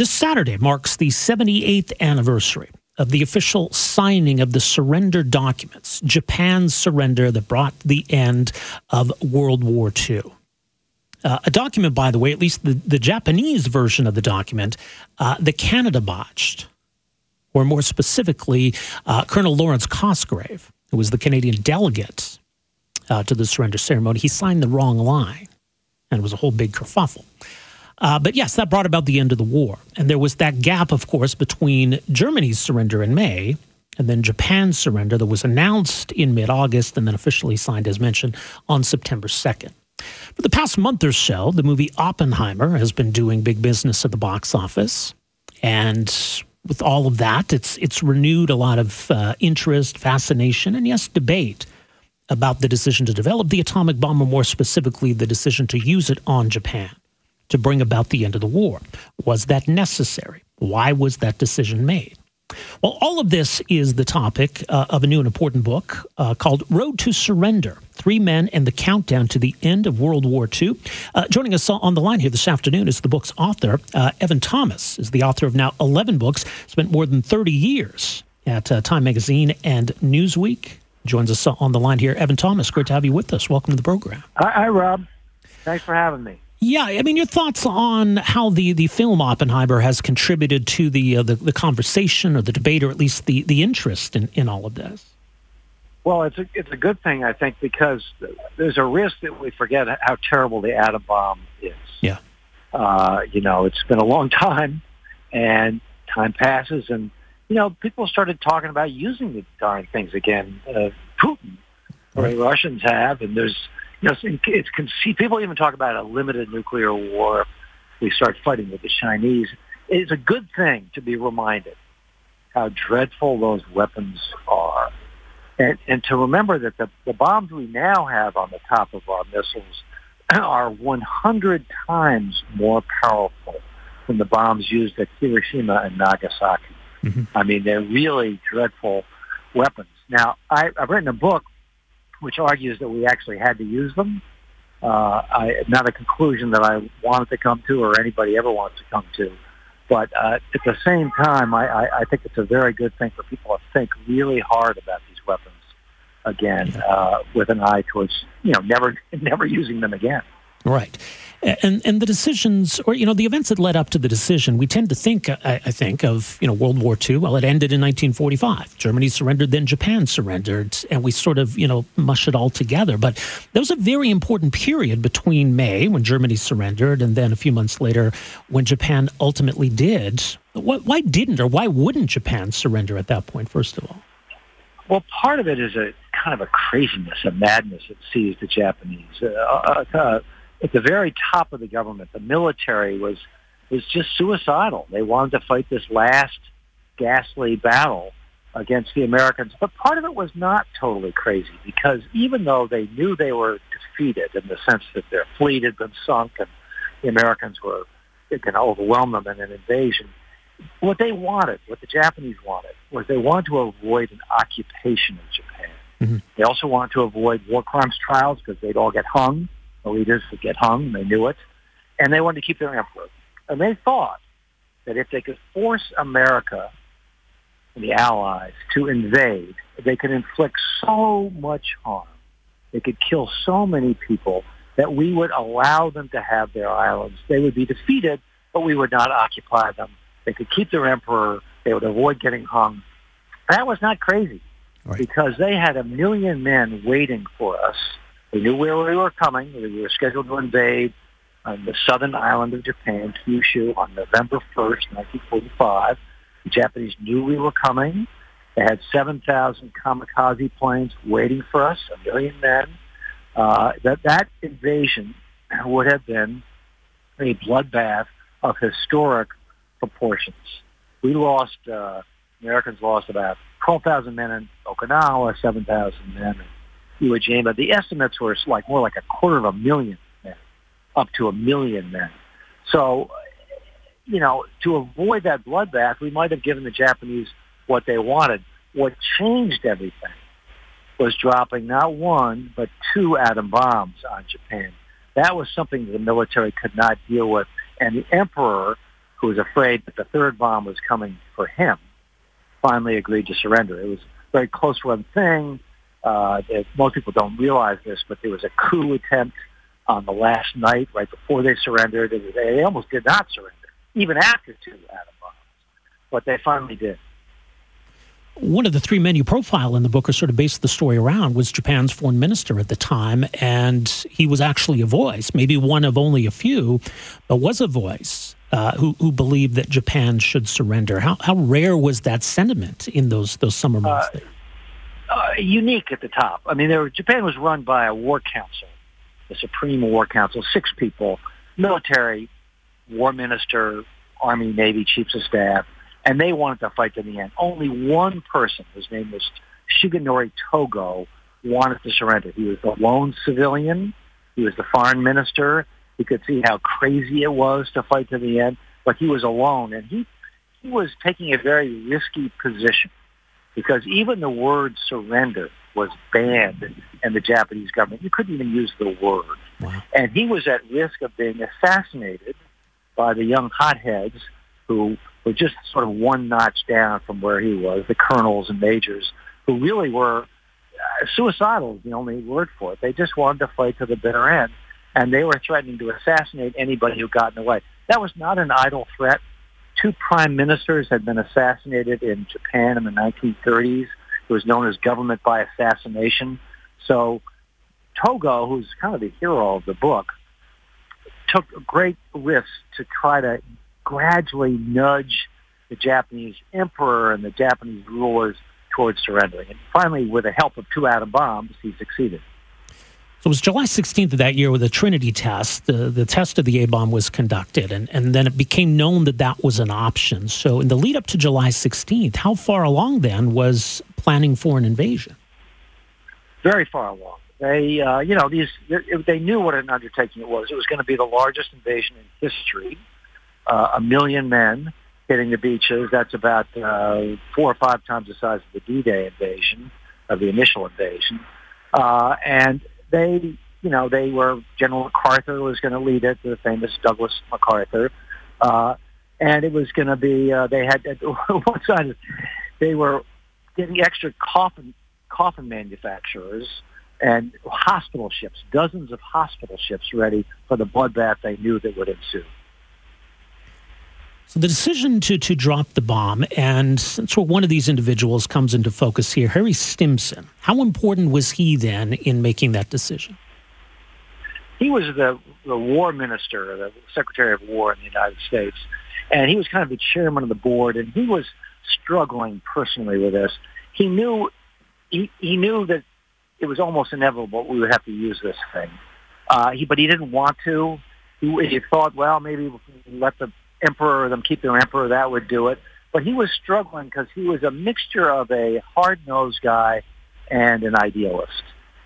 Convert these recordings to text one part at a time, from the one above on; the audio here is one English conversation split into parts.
This Saturday marks the 78th anniversary of the official signing of the surrender documents, Japan's surrender that brought the end of World War II. Uh, a document, by the way, at least the, the Japanese version of the document, uh, the Canada botched, or more specifically, uh, Colonel Lawrence Cosgrave, who was the Canadian delegate uh, to the surrender ceremony, he signed the wrong line, and it was a whole big kerfuffle. Uh, but yes, that brought about the end of the war. And there was that gap, of course, between Germany's surrender in May and then Japan's surrender that was announced in mid August and then officially signed, as mentioned, on September 2nd. For the past month or so, the movie Oppenheimer has been doing big business at the box office. And with all of that, it's, it's renewed a lot of uh, interest, fascination, and yes, debate about the decision to develop the atomic bomb, or more specifically, the decision to use it on Japan to bring about the end of the war. Was that necessary? Why was that decision made? Well, all of this is the topic uh, of a new and important book uh, called Road to Surrender Three Men and the Countdown to the End of World War II. Uh, joining us on the line here this afternoon is the book's author. Uh, Evan Thomas is the author of now 11 books, spent more than 30 years at uh, Time Magazine and Newsweek. Joins us on the line here. Evan Thomas, great to have you with us. Welcome to the program. Hi, hi Rob. Thanks for having me. Yeah, I mean, your thoughts on how the, the film Oppenheimer has contributed to the, uh, the, the conversation or the debate, or at least the, the interest in, in all of this. Well, it's a it's a good thing, I think, because there's a risk that we forget how terrible the atom bomb is. Yeah. Uh, you know, it's been a long time, and time passes, and you know, people started talking about using the darn things again. Uh, Putin, or right. the Russians have, and there's you know, it's conceived. People even talk about a limited nuclear war. We start fighting with the Chinese. It's a good thing to be reminded how dreadful those weapons are, and, and to remember that the, the bombs we now have on the top of our missiles are 100 times more powerful than the bombs used at Hiroshima and Nagasaki. Mm-hmm. I mean, they're really dreadful weapons. Now, I, I've written a book which argues that we actually had to use them. Uh, I, not a conclusion that I wanted to come to or anybody ever wants to come to. But uh, at the same time, I, I, I think it's a very good thing for people to think really hard about these weapons again, uh, with an eye towards you know never never using them again. Right. And and the decisions, or you know, the events that led up to the decision, we tend to think, I, I, think, of you know World War II. Well, it ended in 1945. Germany surrendered, then Japan surrendered, and we sort of you know mush it all together. But there was a very important period between May when Germany surrendered, and then a few months later when Japan ultimately did. Why, why didn't or why wouldn't Japan surrender at that point? First of all. Well, part of it is a kind of a craziness, a madness that seized the Japanese. Uh, uh, uh at the very top of the government, the military was was just suicidal. They wanted to fight this last ghastly battle against the Americans. But part of it was not totally crazy because even though they knew they were defeated in the sense that their fleet had been sunk and the Americans were going to overwhelm them in an invasion, what they wanted, what the Japanese wanted, was they wanted to avoid an occupation of Japan. Mm-hmm. They also wanted to avoid war crimes trials because they'd all get hung the leaders would get hung. They knew it. And they wanted to keep their emperor. And they thought that if they could force America and the Allies to invade, they could inflict so much harm. They could kill so many people that we would allow them to have their islands. They would be defeated, but we would not occupy them. They could keep their emperor. They would avoid getting hung. That was not crazy right. because they had a million men waiting for us we knew where we were coming. We were scheduled to invade on the southern island of Japan, Kyushu, on November 1st, 1945. The Japanese knew we were coming. They had 7,000 kamikaze planes waiting for us, a million men. Uh, that, that invasion would have been a bloodbath of historic proportions. We lost, uh, Americans lost about 12,000 men in Okinawa, 7,000 men in Iwo Jima, the estimates were like more like a quarter of a million men, up to a million men. So, you know, to avoid that bloodbath, we might have given the Japanese what they wanted. What changed everything was dropping not one, but two atom bombs on Japan. That was something the military could not deal with. And the emperor, who was afraid that the third bomb was coming for him, finally agreed to surrender. It was a very close run thing. Uh, most people don't realize this, but there was a coup attempt on the last night, right before they surrendered. Was, they almost did not surrender, even after two atom bombs, but they finally did one of the three men you profile in the book, or sort of based the story around, was Japan's foreign minister at the time, and he was actually a voice, maybe one of only a few, but was a voice uh, who who believed that Japan should surrender. How how rare was that sentiment in those those summer months? Uh, uh, unique at the top. I mean, there, Japan was run by a war council, the Supreme War Council, six people, military, war minister, army, navy, chiefs of staff and they wanted to fight to the end. Only one person, whose name was Shigenori Togo, wanted to surrender. He was the lone civilian. He was the foreign minister. He could see how crazy it was to fight to the end, but he was alone, and he he was taking a very risky position because even the word surrender was banned in the Japanese government. You couldn't even use the word. Wow. And he was at risk of being assassinated by the young hotheads who were just sort of one notch down from where he was, the colonels and majors, who really were uh, suicidal is the only word for it. They just wanted to fight to the bitter end, and they were threatening to assassinate anybody who got in the way. That was not an idle threat. Two prime ministers had been assassinated in Japan in the 1930s. It was known as government by assassination. So Togo, who's kind of the hero of the book, took great risks to try to gradually nudge the Japanese emperor and the Japanese rulers towards surrendering. And finally, with the help of two atom bombs, he succeeded. So it was July 16th of that year with the Trinity test. The, the test of the A bomb was conducted, and, and then it became known that that was an option. So, in the lead up to July 16th, how far along then was planning for an invasion? Very far along. They, uh, you know, these they knew what an undertaking it was. It was going to be the largest invasion in history uh, a million men hitting the beaches. That's about uh, four or five times the size of the D-Day invasion, of the initial invasion. Uh, and they, you know, they were, General MacArthur was going to lead it, the famous Douglas MacArthur. Uh, and it was going to be, uh, they had, one side, they were getting extra coffin, coffin manufacturers and hospital ships, dozens of hospital ships ready for the bloodbath they knew that would ensue. So the decision to to drop the bomb, and that's where one of these individuals comes into focus here, Harry Stimson. How important was he then in making that decision? He was the, the war minister, the Secretary of War in the United States, and he was kind of the chairman of the board, and he was struggling personally with this. He knew he, he knew that it was almost inevitable we would have to use this thing, uh, he, but he didn't want to. He, he thought, well, maybe let the emperor, them keep their emperor, that would do it. But he was struggling because he was a mixture of a hard-nosed guy and an idealist.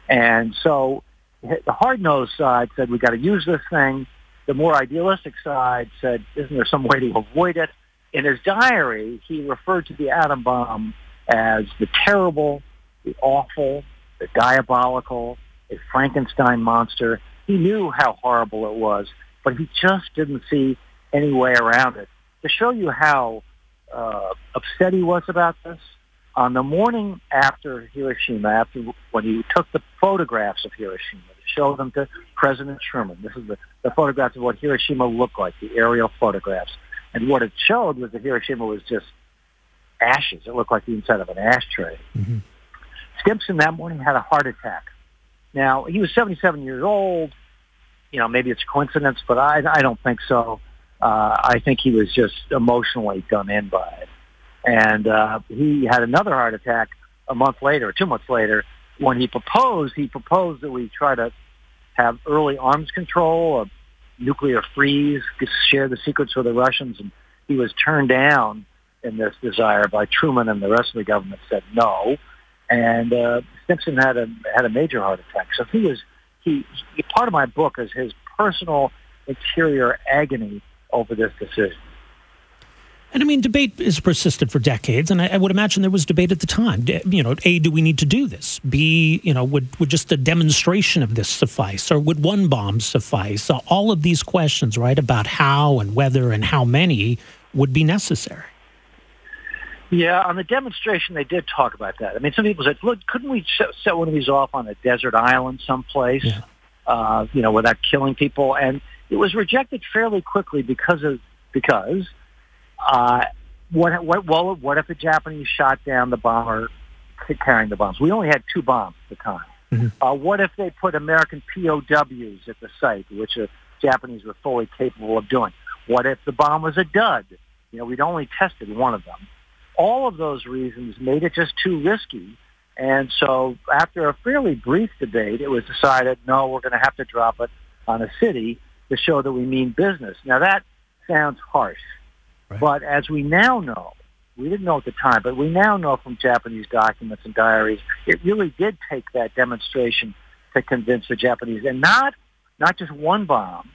And so the hard-nosed side said, we got to use this thing. The more idealistic side said, isn't there some way to avoid it? In his diary, he referred to the atom bomb as the terrible, the awful, the diabolical, a Frankenstein monster. He knew how horrible it was, but he just didn't see any way around it. To show you how uh, upset he was about this, on the morning after Hiroshima, after when he took the photographs of Hiroshima to show them to President Truman, this is the, the photographs of what Hiroshima looked like, the aerial photographs. And what it showed was that Hiroshima was just ashes. It looked like the inside of an ashtray. Mm-hmm. Stimson that morning had a heart attack. Now, he was 77 years old. You know, maybe it's coincidence, but I, I don't think so uh, I think he was just emotionally done in by it. And uh, he had another heart attack a month later, two months later, when he proposed. He proposed that we try to have early arms control, a nuclear freeze, share the secrets with the Russians, and he was turned down in this desire by Truman and the rest of the government said no. And uh, Stimson had a had a major heart attack. So he was he, he part of my book is his personal interior agony over this decision. And I mean, debate has persisted for decades, and I, I, would imagine there was debate at the time. You know, A, do we need to do this? B, you know, would, would just a demonstration of this suffice? Or would one bomb suffice? So all of these questions, right, about how and whether and how many would be necessary. Yeah, on the demonstration, they did talk about that. I mean, some people said, look, couldn't we set one of these off on a desert island someplace, yeah. uh, you know, without killing people? And it was rejected fairly quickly because of, because uh, what, what, well, what if the Japanese shot down the bomber carrying the bombs? We only had two bombs at the time. Mm-hmm. Uh, what if they put American POWs at the site, which the Japanese were fully capable of doing? What if the bomb was a dud? You know, we'd only tested one of them. All of those reasons made it just too risky. And so after a fairly brief debate, it was decided, no, we're going to have to drop it on a city to show that we mean business. Now that sounds harsh. Right. But as we now know, we didn't know at the time, but we now know from Japanese documents and diaries, it really did take that demonstration to convince the Japanese, and not not just one bomb.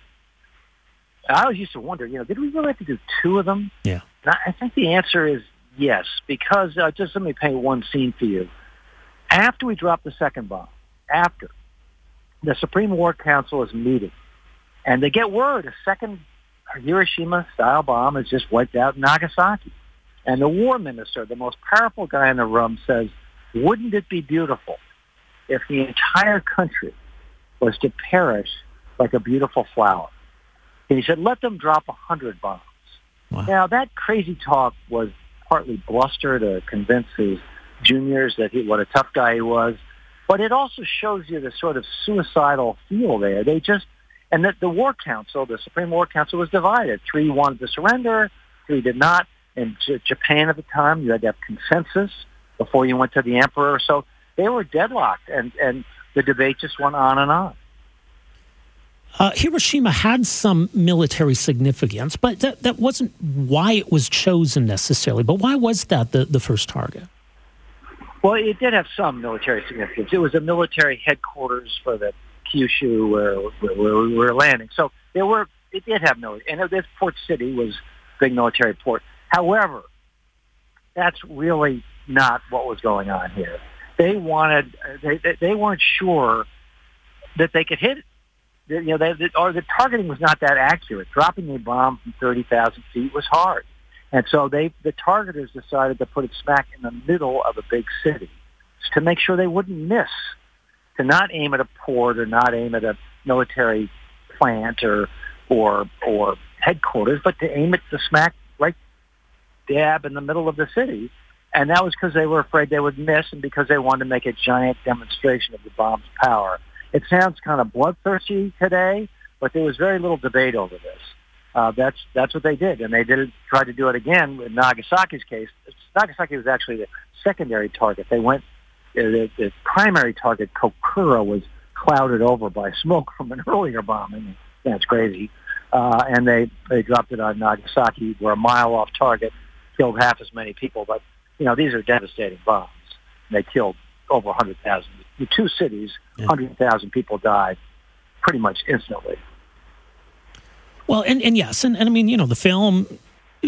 I always used to wonder, you know, did we really have to do two of them? Yeah. And I think the answer is yes, because uh, just let me paint one scene for you. After we dropped the second bomb, after the Supreme War Council is meeting, and they get word a second Hiroshima-style bomb has just wiped out Nagasaki. And the war minister, the most powerful guy in the room, says, wouldn't it be beautiful if the entire country was to perish like a beautiful flower? And he said, let them drop a hundred bombs. Wow. Now, that crazy talk was partly bluster to convince his juniors that he, what a tough guy he was. But it also shows you the sort of suicidal feel there. They just and that the War Council, the Supreme War Council, was divided. Three wanted to surrender, three did not. In J- Japan at the time, you had to have consensus before you went to the emperor. So they were deadlocked, and, and the debate just went on and on. Uh, Hiroshima had some military significance, but that, that wasn't why it was chosen necessarily. But why was that the, the first target? Well, it did have some military significance. It was a military headquarters for the Kyushu where, where, we were landing. So there were, it did have military, and this port city was a big military port. However, that's really not what was going on here. They wanted, they, they weren't sure that they could hit it. You know, they, or the targeting was not that accurate. Dropping a bomb from 30,000 feet was hard. And so they, the targeters decided to put it smack in the middle of a big city to make sure they wouldn't miss to not aim at a port or not aim at a military plant or or or headquarters, but to aim at the smack right dab in the middle of the city. And that was because they were afraid they would miss and because they wanted to make a giant demonstration of the bomb's power. It sounds kind of bloodthirsty today, but there was very little debate over this. Uh, that's that's what they did, and they did try to do it again in Nagasaki's case. Nagasaki was actually the secondary target. They went the, the primary target, Kokura, was clouded over by smoke from an earlier bombing. That's crazy. Uh, and they, they dropped it on Nagasaki. We're a mile off target, killed half as many people. But, you know, these are devastating bombs. They killed over 100,000. The two cities, yeah. 100,000 people died pretty much instantly. Well, and, and yes, and, and I mean, you know, the film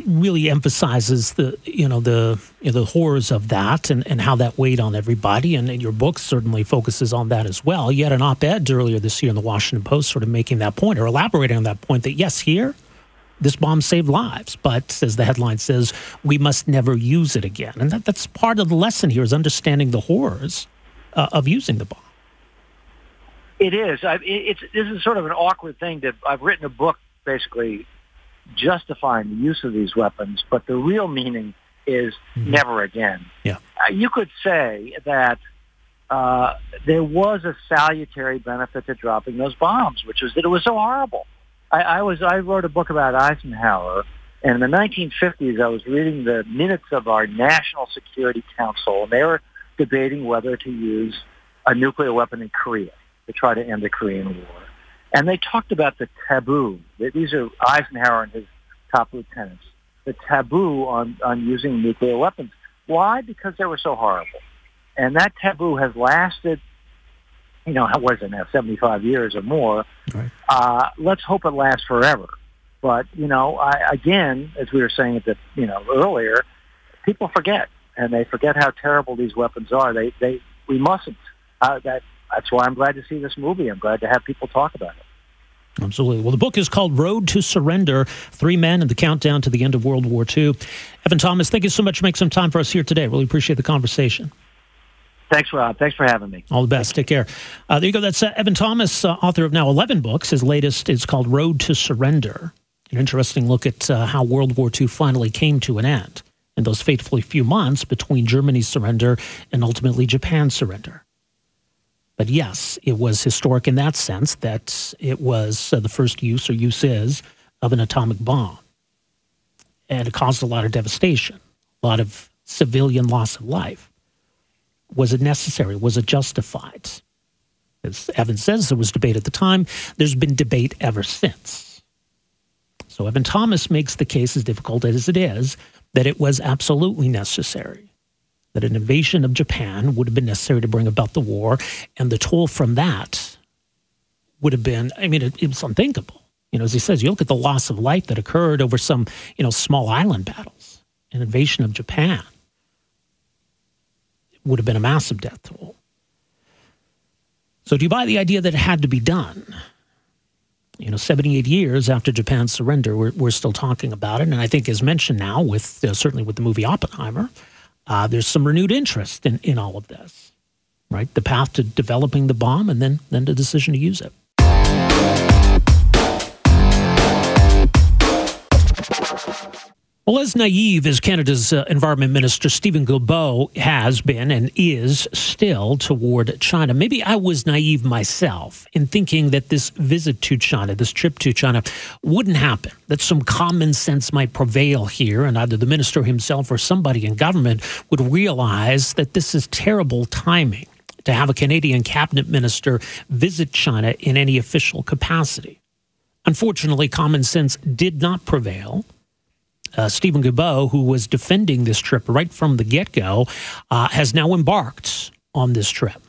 really emphasizes the you know the you know, the horrors of that and, and how that weighed on everybody. And, and, your book certainly focuses on that as well. You had an op-ed earlier this year in the washington post sort of making that point or elaborating on that point that yes here this bomb saved lives. But as the headline says we must never use it again. And that, that's part of the lesson here is understanding the horrors uh, of using the bomb. It is. I, it's this is sort of an awkward thing to i've written a book basically justifying the use of these weapons, but the real meaning is mm-hmm. never again. Yeah. Uh, you could say that uh, there was a salutary benefit to dropping those bombs, which was that it was so horrible. I, I was I wrote a book about Eisenhower, and in the 1950s, I was reading the minutes of our National Security Council, and they were debating whether to use a nuclear weapon in Korea to try to end the Korean War. And they talked about the taboo. These are Eisenhower and his top lieutenants. The taboo on, on using nuclear weapons. Why? Because they were so horrible. And that taboo has lasted, you know, what is it now, 75 years or more. Right. Uh, let's hope it lasts forever. But you know, I, again, as we were saying at the you know earlier, people forget, and they forget how terrible these weapons are. They they we mustn't. Uh, that that's why I'm glad to see this movie. I'm glad to have people talk about it. Absolutely. Well, the book is called Road to Surrender Three Men and the Countdown to the End of World War II. Evan Thomas, thank you so much for making some time for us here today. Really appreciate the conversation. Thanks, Rob. Thanks for having me. All the best. Take care. Uh, there you go. That's uh, Evan Thomas, uh, author of now 11 books. His latest is called Road to Surrender. An interesting look at uh, how World War II finally came to an end in those fatefully few months between Germany's surrender and ultimately Japan's surrender. But yes, it was historic in that sense that it was uh, the first use or use is of an atomic bomb. And it caused a lot of devastation, a lot of civilian loss of life. Was it necessary? Was it justified? As Evan says, there was debate at the time. There's been debate ever since. So Evan Thomas makes the case, as difficult as it is, that it was absolutely necessary that an invasion of Japan would have been necessary to bring about the war, and the toll from that would have been, I mean, it, it was unthinkable. You know, as he says, you look at the loss of life that occurred over some, you know, small island battles, an invasion of Japan would have been a massive death toll. So, do you buy the idea that it had to be done? You know, 78 years after Japan's surrender, we're, we're still talking about it. And I think, as mentioned now, with uh, certainly with the movie Oppenheimer, uh, there's some renewed interest in, in all of this, right? The path to developing the bomb and then, then the decision to use it. Well, as naive as Canada's uh, Environment Minister Steven Guilbeault has been and is still toward China, maybe I was naive myself in thinking that this visit to China, this trip to China, wouldn't happen, that some common sense might prevail here, and either the minister himself or somebody in government would realize that this is terrible timing to have a Canadian cabinet minister visit China in any official capacity. Unfortunately, common sense did not prevail uh, Steven Guilbeault, who was defending this trip right from the get go, uh, has now embarked on this trip.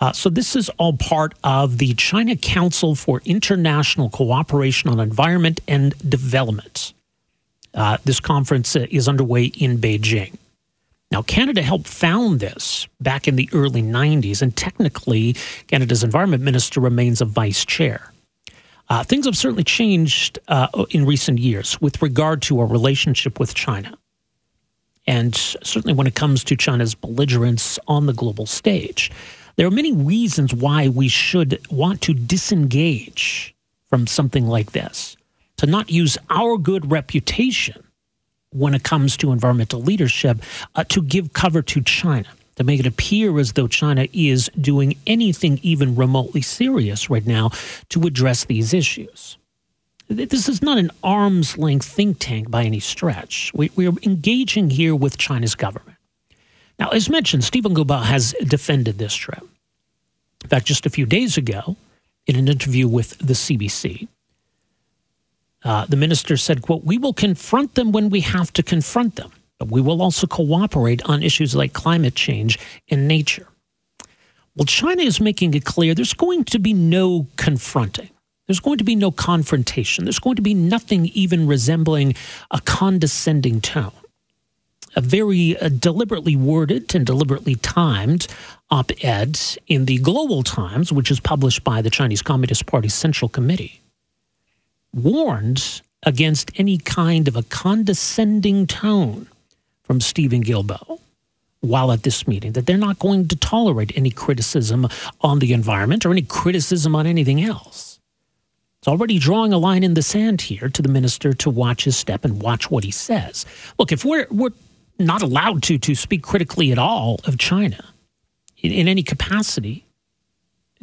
Uh, so, this is all part of the China Council for International Cooperation on Environment and Development. Uh, this conference uh, is underway in Beijing. Now, Canada helped found this back in the early 90s, and technically, Canada's environment minister remains a vice chair. Uh, things have certainly changed uh, in recent years with regard to our relationship with China. And certainly when it comes to China's belligerence on the global stage, there are many reasons why we should want to disengage from something like this, to not use our good reputation when it comes to environmental leadership uh, to give cover to China to make it appear as though China is doing anything even remotely serious right now to address these issues. This is not an arm's length think tank by any stretch. We, we are engaging here with China's government. Now, as mentioned, Steven Guilbeault has defended this trip. In fact, just a few days ago, in an interview with the CBC, uh, the minister said, quote, we will confront them when we have to confront them. We will also cooperate on issues like climate change and nature. Well, China is making it clear there's going to be no confronting. There's going to be no confrontation. There's going to be nothing even resembling a condescending tone. A very uh, deliberately worded and deliberately timed op ed in the Global Times, which is published by the Chinese Communist Party Central Committee, warned against any kind of a condescending tone from Steven Guilbeault while at this meeting that they're not going to tolerate any criticism on the environment or any criticism on anything else. It's already drawing a line in the sand here to the minister to watch his step and watch what he says. Look, if we're we're not allowed to to speak critically at all of China in, in any capacity,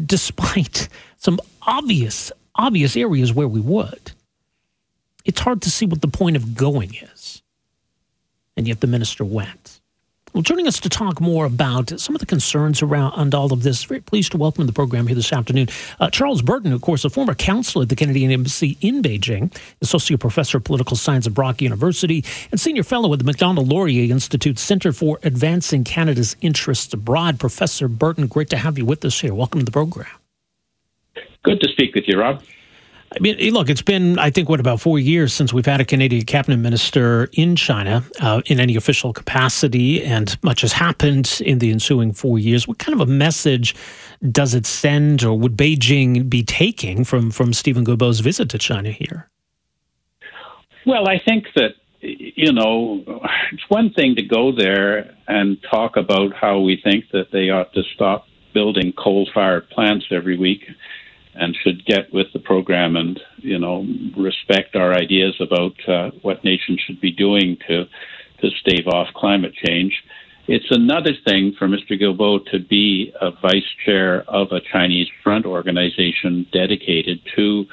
despite some obvious obvious areas where we would, it's hard to see what the point of going is and yet the minister went. Well, joining us to talk more about some of the concerns around all of this, very pleased to welcome the program here this afternoon uh, Charles Burton, of course, a former counselor at the Canadian Embassy in Beijing, associate professor of political science at Brock University, and senior fellow at the Macdonald Laurier Institute Center for Advancing Canada's Interests Abroad. Professor Burton, great to have you with us here. Welcome to the program. Good to speak with you, Rob. I mean, look, it's been, I think, what, about four years since we've had a Canadian cabinet minister in China uh, in any official capacity, and much has happened in the ensuing four years. What kind of a message does it send, or would Beijing be taking from, from Steven Guilbeault's visit to China here? Well, I think that, you know, it's one thing to go there and talk about how we think that they ought to stop building coal fired plants every week and should get with the program and you know respect our ideas about uh, what nations should be doing to to stave off climate change. It's another thing for Mr. Guilbeault to be a vice chair of a Chinese front organization dedicated to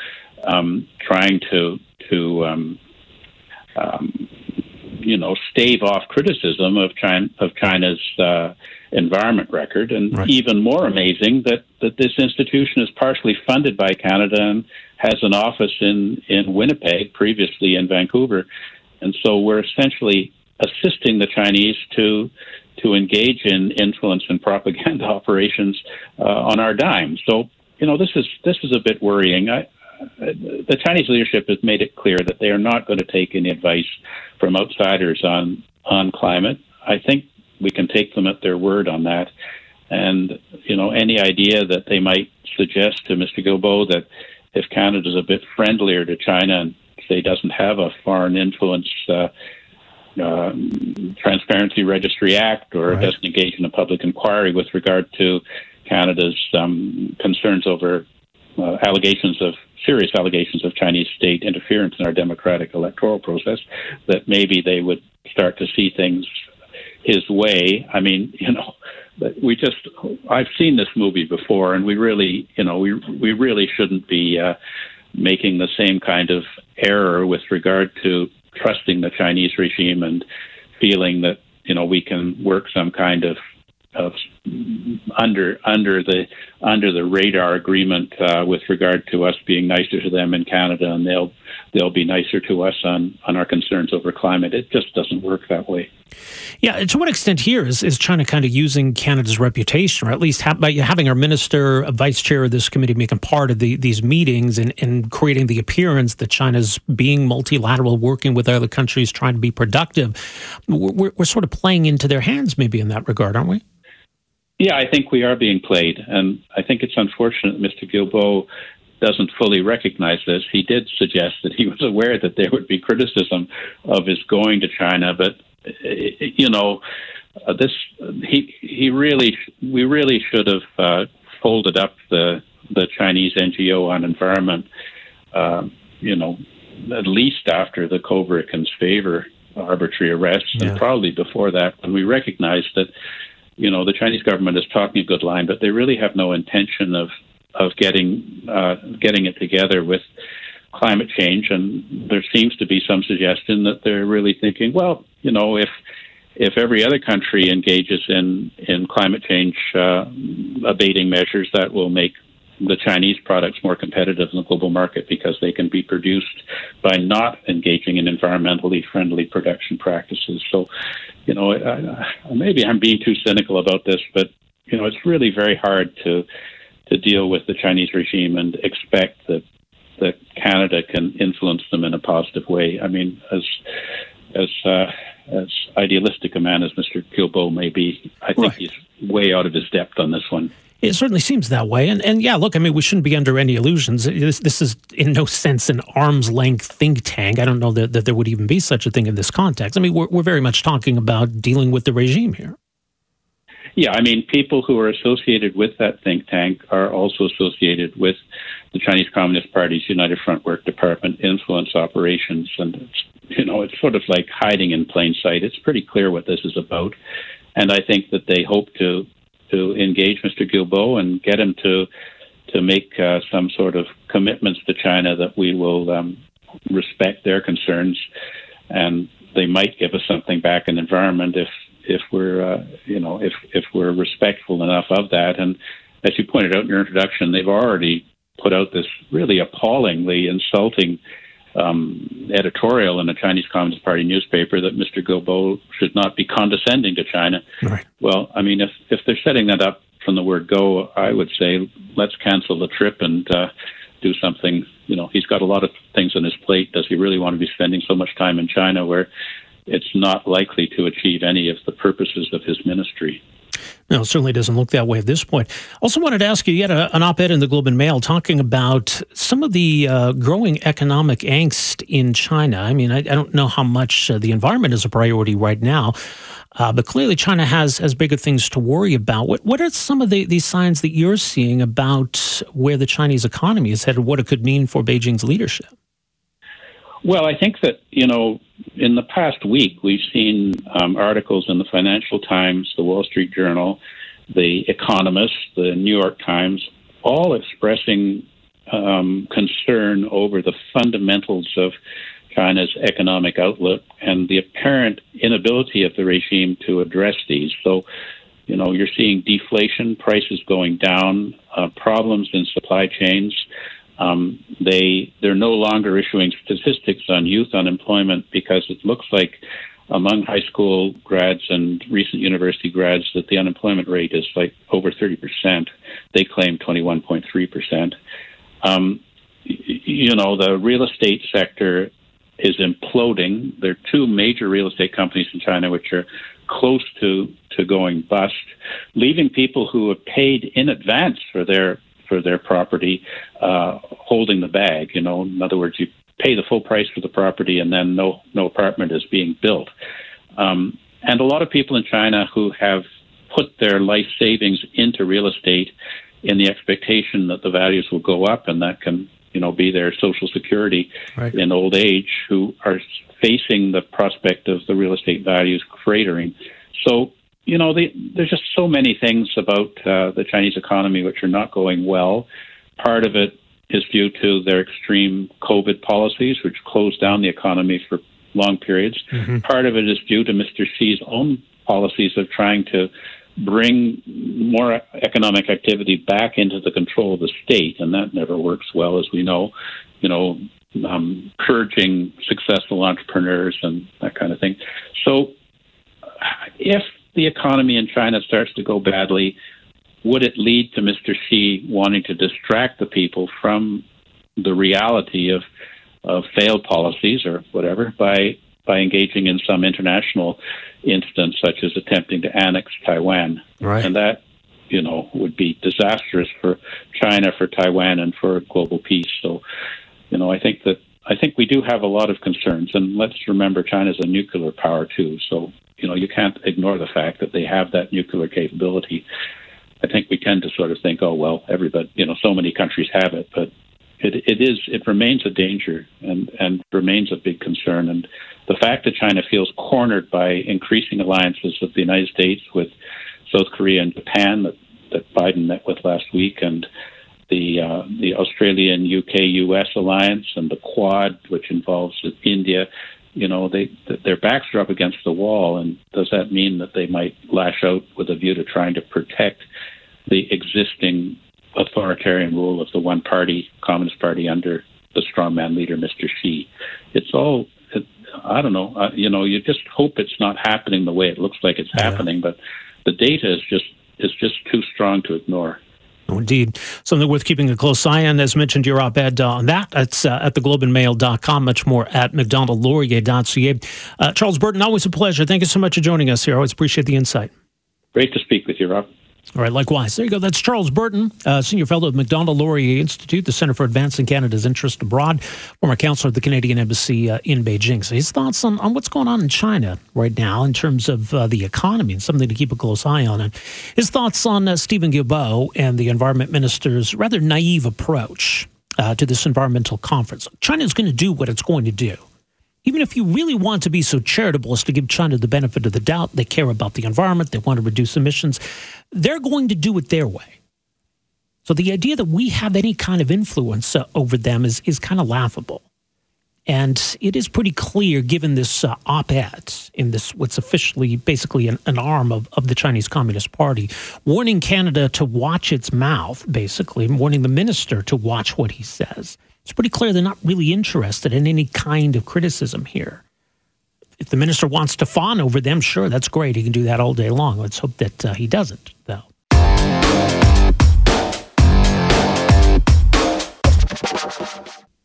um, trying to to um, um, you know stave off criticism of China of China's uh, environment record, and right. even more amazing that that this institution is partially funded by Canada and has an office in in Winnipeg, previously in Vancouver, and so we're essentially assisting the Chinese to to engage in influence and propaganda operations uh, on our dime. So you know this is this is a bit worrying. I, the Chinese leadership has made it clear that they are not going to take any advice from outsiders on on climate. I think we can take them at their word on that. And you know, any idea that they might suggest to Mr. Guilbeault that if Canada is a bit friendlier to China and say doesn't have a foreign influence uh, uh, Transparency Registry Act or right. doesn't engage in a public inquiry with regard to Canada's um, concerns over uh, allegations of serious allegations of Chinese state interference in our democratic electoral process, that maybe they would start to see things his way. I mean, you know, we just I've seen this movie before, and we really, you know, we we really shouldn't be uh, making the same kind of error with regard to trusting the Chinese regime and feeling that you know we can work some kind of of under under the under the radar agreement uh, with regard to us being nicer to them in Canada, and they'll they'll be nicer to us on on our concerns over climate. It just doesn't work that way. Yeah, to what extent here is, is China kind of using Canada's reputation, or at least ha- by having our minister, a vice chair of this committee, making part of the, these meetings and, and creating the appearance that China's being multilateral, working with other countries, trying to be productive. We're, we're sort of playing into their hands, maybe in that regard, aren't we? Yeah, I think we are being played, and I think it's unfortunate Mr. Guilbeault doesn't fully recognize this. He did suggest that he was aware that there would be criticism of his going to China, but you know, uh, this he he really we really should have uh, folded up the the Chinese NGO on environment. Uh, you know, at least after the Kovrig Spavor arbitrary arrests, yeah. and probably before that, when we recognized that you know, the Chinese government is talking a good line, but they really have no intention of of getting uh, getting it together with climate change. And there seems to be some suggestion that they're really thinking, well, you know, if if every other country engages in in climate change uh, abating measures, that will make the Chinese products more competitive in the global market because they can be produced by not engaging in environmentally friendly production practices. So, you know, I, maybe I'm being too cynical about this, but you know, it's really very hard to to deal with the Chinese regime and expect that that Canada can influence them in a positive way. I mean, as as uh, as idealistic a man as Mr. Guilbeault may be, I think right. he's way out of his depth on this one. It certainly seems that way. And, and yeah, look, I mean, we shouldn't be under any illusions. This, this is in no sense an arm's length think tank. I don't know that, that there would even be such a thing in this context. I mean, we're, we're very much talking about dealing with the regime here. Yeah, I mean, people who are associated with that think tank are also associated with the Chinese Communist Party's United Front Work Department influence operations. And, it's, you know, it's sort of like hiding in plain sight. It's pretty clear what this is about. And I think that they hope to to engage Mr. Guilbeault and get him to to make uh, some sort of commitments to China that we will um, respect their concerns, and they might give us something back in environment if if we're uh, you know if if we're respectful enough of that. And as you pointed out in your introduction, they've already put out this really appallingly insulting um, editorial in a Chinese Communist Party newspaper that Mr. Guilbeault should not be condescending to China. Right. Well, I mean, if if they're setting that up from the word go, I would say let's cancel the trip and uh, do something you know, he's got a lot of things on his plate. Does he really want to be spending so much time in China where it's not likely to achieve any of the purposes of his ministry? No, it certainly doesn't look that way at this point. Also, wanted to ask you: you had a, an op-ed in the Globe and Mail talking about some of the uh, growing economic angst in China. I mean, I, I don't know how much uh, the environment is a priority right now, uh, but clearly China has has bigger things to worry about. What what are some of the these signs that you're seeing about where the Chinese economy is headed? What it could mean for Beijing's leadership? Well, I think that, you know, in the past week, we've seen um, articles in the Financial Times, the Wall Street Journal, the Economist, the New York Times, all expressing um, concern over the fundamentals of China's economic outlook and the apparent inability of the regime to address these. So, you know, you're seeing deflation, prices going down, uh, problems in supply chains. Um, they they're no longer issuing statistics on youth unemployment because it looks like among high school grads and recent university grads that the unemployment rate is like over 30 percent. They claim 21.3 percent. Um, you know, the real estate sector is imploding. There are two major real estate companies in China which are close to to going bust, leaving people who have paid in advance for their for their property, uh, holding the bag. You know, in other words, you pay the full price for the property, and then no no apartment is being built. Um, and a lot of people in China who have put their life savings into real estate in the expectation that the values will go up, and that can you know be their social security right. in old age, who are facing the prospect of the real estate values cratering. So you know, the, there's just so many things about uh, the Chinese economy which are not going well. Part of it is due to their extreme COVID policies, which closed down the economy for long periods. Mm-hmm. Part of it is due to Mr. Xi's own policies of trying to bring more economic activity back into the control of the state, and that never works well, as we know. You know, um, purging successful entrepreneurs and that kind of thing. So, if the economy in China starts to go badly, would it lead to Mr. Xi wanting to distract the people from the reality of of failed policies or whatever by by engaging in some international instance such as attempting to annex Taiwan. Right. And that, you know, would be disastrous for China, for Taiwan and for global peace. So, you know, I think that I think we do have a lot of concerns and let's remember China's a nuclear power too. So you know, you can't ignore the fact that they have that nuclear capability. I think we tend to sort of think, oh well, everybody, you know, so many countries have it, but it, it is it remains a danger and and remains a big concern. And the fact that China feels cornered by increasing alliances with the United States, with South Korea and Japan that that Biden met with last week, and the uh, the Australian UK US alliance and the Quad, which involves India, you know, they their backs are up against the wall, and does that mean that they might lash out with a view to trying to protect the existing authoritarian rule of the one party Communist Party under the strongman leader, Mr. Xi? It's all, it, I don't know, uh, you know, you just hope it's not happening the way it looks like it's yeah. happening, but the data is just is just too strong to ignore. Indeed. Something worth keeping a close eye on. As mentioned, your op ed uh, on that. It's uh, at theglobeandmail.com, much more at macdonaldlaurier.ca. Uh, Charles Burton, always a pleasure. Thank you so much for joining us here. I always appreciate the insight. Great to speak with you, Rob. All right, likewise. There you go. That's Charles Burton, uh, Senior Fellow at Macdonald Laurier Institute, the Center for Advancing Canada's Interest Abroad, former counselor at the Canadian Embassy uh, in Beijing. So his thoughts on, on what's going on in China right now in terms of uh, the economy and something to keep a close eye on. And his thoughts on uh, Steven Guilbeault and the Environment Minister's rather naive approach uh, to this environmental conference. China is going to do what it's going to do even if you really want to be so charitable as to give China the benefit of the doubt, they care about the environment, they want to reduce emissions, they're going to do it their way. So the idea that we have any kind of influence uh, over them is, is kind of laughable. And it is pretty clear, given this uh, op ed in this, what's officially basically an, an, arm of, of the Chinese Communist Party, warning Canada to watch its mouth, basically, warning the minister to watch what he says. It's pretty clear they're not really interested in any kind of criticism here. If the minister wants to fawn over them, sure, that's great. He can do that all day long. Let's hope that uh, he doesn't, though.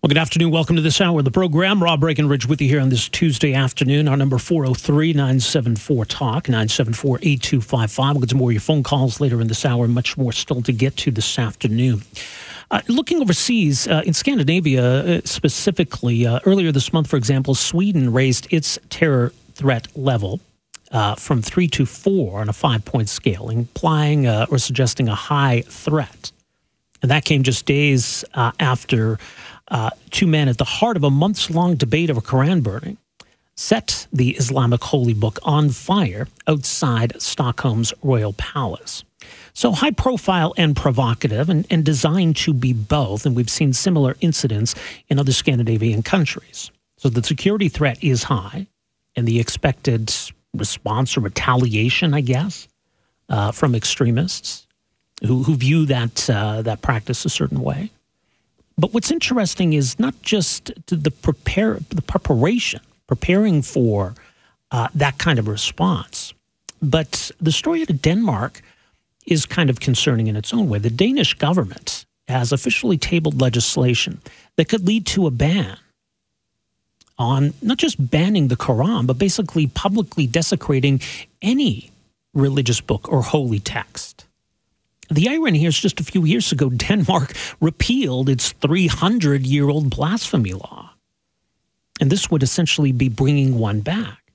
Well, good afternoon. Welcome to this hour of the program. Rob Breckenridge with you here on this Tuesday afternoon. Our number 403-974-TALK, 974-8255. We'll get some more of your phone calls later in this hour. Much more still to get to this afternoon. Uh, looking overseas, uh, in Scandinavia uh, specifically, uh, earlier this month, for example, Sweden raised its terror threat level uh, from three to four on a five point scale, implying or suggesting a high threat. And that came just days after two men at the heart of a months long debate over Quran burning set the Islamic holy book on fire outside Stockholm's royal palace. So high profile and provocative and, and designed to be both. And we've seen similar incidents in other Scandinavian countries. So the security threat is high and the expected response or retaliation, I guess, uh, from extremists who, who view that, uh, that practice a certain way. But what's interesting is not just the prepare the preparation, preparing for uh, that kind of response, but the story of Denmark is kind of concerning in its own way. The Danish government has officially tabled legislation that could lead to a ban on not just banning the Quran, but basically publicly desecrating any religious book or holy text. The irony here is just a few years ago, Denmark repealed its 300 year old blasphemy law. And this would essentially be bringing one back.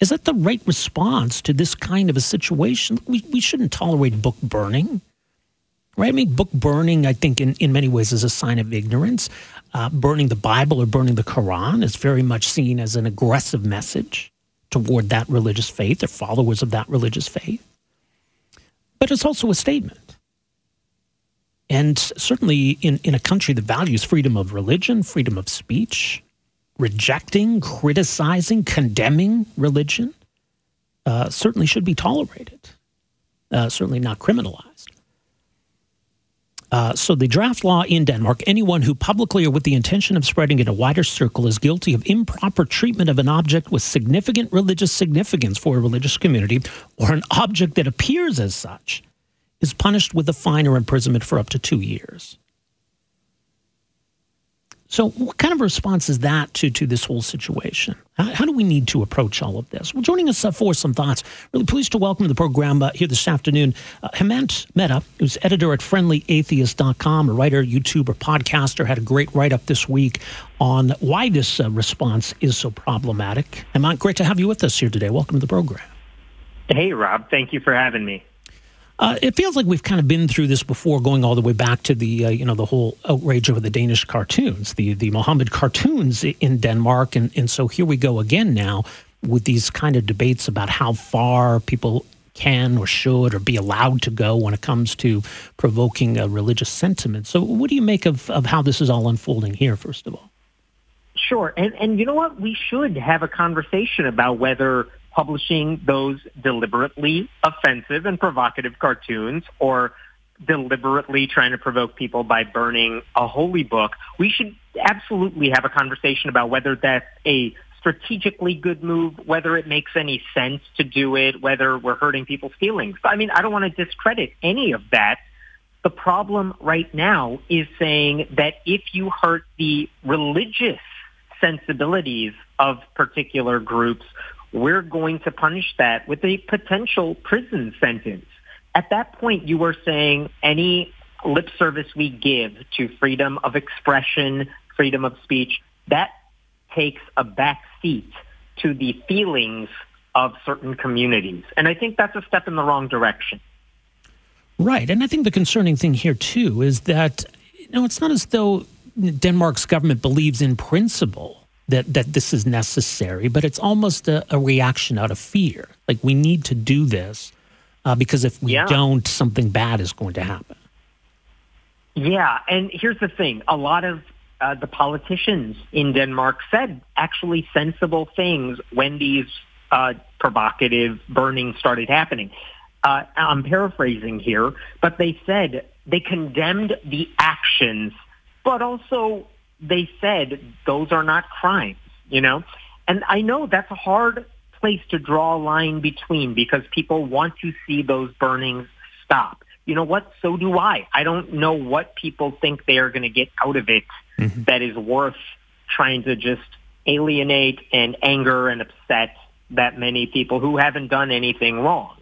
Is that the right response to this kind of a situation? We, we shouldn't tolerate book burning. Right? I mean, book burning, I think, in, in many ways is a sign of ignorance. Uh, burning the Bible or burning the Quran is very much seen as an aggressive message toward that religious faith or followers of that religious faith but it's also a statement. And certainly in, in a country that values freedom of religion, freedom of speech, rejecting, criticizing, condemning religion, uh, certainly should be tolerated, uh, certainly not criminalized. Uh, so, the draft law in Denmark anyone who publicly or with the intention of spreading in a wider circle is guilty of improper treatment of an object with significant religious significance for a religious community or an object that appears as such is punished with a fine or imprisonment for up to two years. So, what kind of response is that to, to this whole situation? How, how do we need to approach all of this? Well, joining us uh, for some thoughts, really pleased to welcome to the program uh, here this afternoon uh, Hemant Mehta, who's editor at friendlyatheist.com, a writer, YouTuber, podcaster, had a great write up this week on why this uh, response is so problematic. Hemant, great to have you with us here today. Welcome to the program. Hey, Rob. Thank you for having me. Uh, it feels like we've kind of been through this before, going all the way back to the uh, you know the whole outrage over the Danish cartoons, the the Mohammed cartoons in Denmark, and and so here we go again now with these kind of debates about how far people can or should or be allowed to go when it comes to provoking a religious sentiment. So, what do you make of of how this is all unfolding here? First of all, sure, and and you know what, we should have a conversation about whether publishing those deliberately offensive and provocative cartoons or deliberately trying to provoke people by burning a holy book, we should absolutely have a conversation about whether that's a strategically good move, whether it makes any sense to do it, whether we're hurting people's feelings. I mean, I don't want to discredit any of that. The problem right now is saying that if you hurt the religious sensibilities of particular groups we're going to punish that with a potential prison sentence. At that point, you were saying any lip service we give to freedom of expression, freedom of speech, that takes a back seat to the feelings of certain communities. And I think that's a step in the wrong direction. Right. And I think the concerning thing here, too, is that, you know, it's not as though Denmark's government believes in principle that that this is necessary, but it's almost a, a reaction out of fear. Like we need to do this uh, because if we yeah. don't, something bad is going to happen. Yeah, and here's the thing: a lot of uh, the politicians in Denmark said actually sensible things when these uh, provocative burnings started happening. Uh, I'm paraphrasing here, but they said they condemned the actions, but also they said those are not crimes, you know? And I know that's a hard place to draw a line between because people want to see those burnings stop. You know what? So do I. I don't know what people think they are going to get out of it mm-hmm. that is worth trying to just alienate and anger and upset that many people who haven't done anything wrong.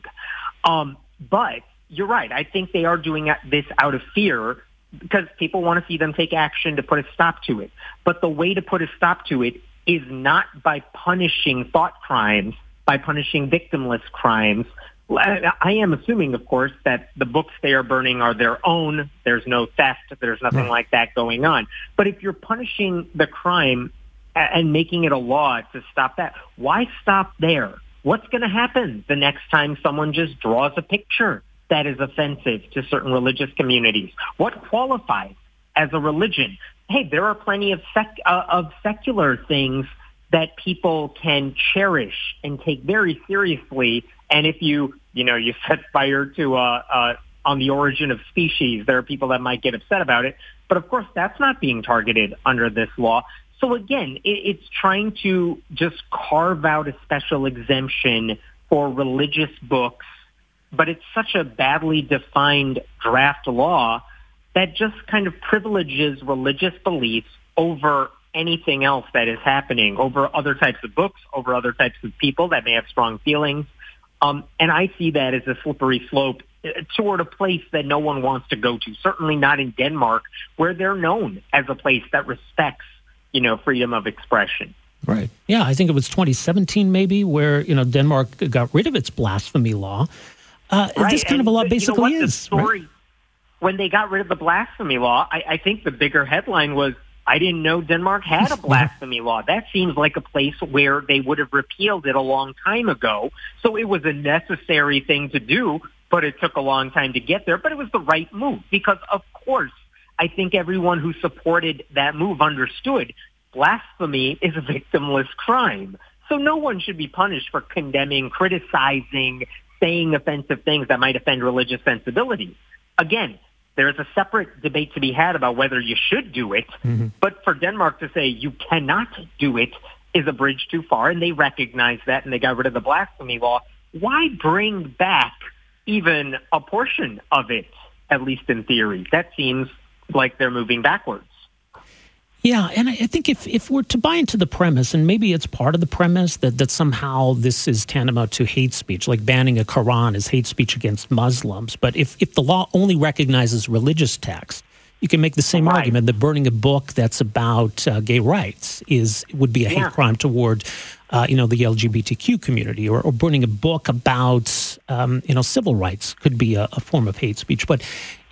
Um, but you're right. I think they are doing this out of fear because people want to see them take action to put a stop to it. But the way to put a stop to it is not by punishing thought crimes, by punishing victimless crimes. I am assuming, of course, that the books they are burning are their own. There's no theft. There's nothing mm. like that going on. But if you're punishing the crime and making it a law to stop that, why stop there? What's going to happen the next time someone just draws a picture that is offensive to certain religious communities? What qualifies as a religion? Hey, there are plenty of sec- uh, of secular things that people can cherish and take very seriously. And if you, you know, you set fire to uh, uh, on the origin of species, there are people that might get upset about it. But of course, that's not being targeted under this law. So again, it, it's trying to just carve out a special exemption for religious books, but it's such a badly defined draft law that just kind of privileges religious beliefs over anything else that is happening over other types of books, over other types of people that may have strong feelings. Um, and I see that as a slippery slope uh, toward a place that no one wants to go to. Certainly not in Denmark, where they're known as a place that respects, you know, freedom of expression. Right. Yeah, I think it was 2017 maybe where you know Denmark got rid of its blasphemy law. Uh, right. This kind and, of a law basically you know is. Story, right? When they got rid of the blasphemy law, I, I think the bigger headline was I didn't know Denmark had a blasphemy law. That seems like a place where they would have repealed it a long time ago. So it was a necessary thing to do, but it took a long time to get there. But it was the right move because, of course, I think everyone who supported that move understood blasphemy is a victimless crime. So no one should be punished for condemning, criticizing, saying offensive things that might offend religious sensibilities. Again, there is a separate debate to be had about whether you should do it. Mm-hmm. But for Denmark to say you cannot do it is a bridge too far, and they recognize that, and they got rid of the blasphemy law. Why bring back even a portion of it, at least in theory? That seems like they're moving backwards. Yeah, and I think if, if we're to buy into the premise, and maybe it's part of the premise that, that somehow this is tantamount to hate speech, like banning a Quran is hate speech against Muslims. But if, if the law only recognizes religious texts, you can make the same right. argument that burning a book that's about uh, gay rights is would be a yeah. hate crime toward, uh, you know, the LGBTQ community, or, or burning a book about, um, you know, civil rights could be a, a form of hate speech. But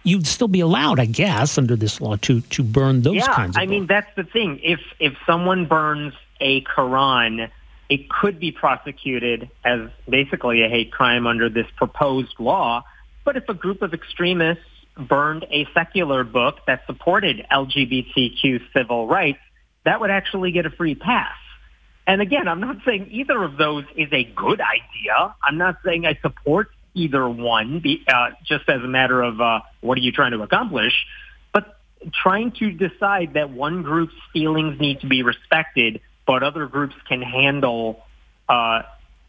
you'd still be allowed, I guess, under this law to to burn those yeah, kinds of I mean, that's the thing. If if someone burns a Quran, it could be prosecuted as basically a hate crime under this proposed law. But if a group of extremists burned a secular book that supported LGBTQ civil rights, that would actually get a free pass. And again, I'm not saying either of those is a good idea. I'm not saying I support either one, be, uh, just as a matter of uh, what are you trying to accomplish, but trying to decide that one group's feelings need to be respected, but other groups can handle uh,